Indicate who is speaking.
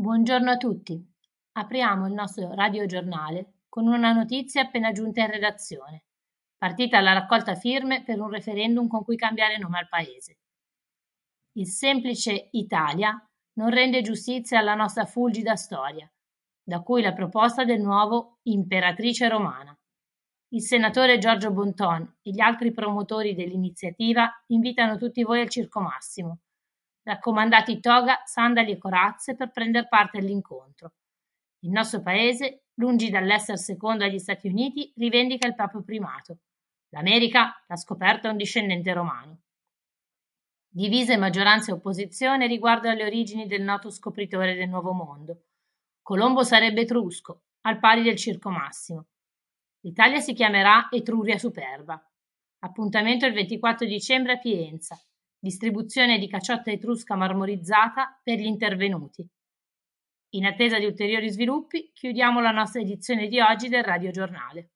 Speaker 1: Buongiorno a tutti. Apriamo il nostro radiogiornale con una notizia appena giunta in redazione. Partita la raccolta firme per un referendum con cui cambiare nome al paese. Il semplice Italia non rende giustizia alla nostra fulgida storia, da cui la proposta del nuovo imperatrice romana. Il senatore Giorgio Bonton e gli altri promotori dell'iniziativa invitano tutti voi al Circo Massimo raccomandati toga, sandali e corazze per prender parte all'incontro. Il nostro paese, lungi dall'essere secondo agli Stati Uniti, rivendica il proprio primato. L'America l'ha scoperta un discendente romano. Divise maggioranza e opposizione riguardo alle origini del noto scopritore del Nuovo Mondo. Colombo sarebbe etrusco, al pari del Circo Massimo. L'Italia si chiamerà Etruria Superba. Appuntamento il 24 dicembre a Pienza, Distribuzione di caciotta etrusca marmorizzata per gli intervenuti. In attesa di ulteriori sviluppi, chiudiamo la nostra edizione di oggi del Radio Giornale.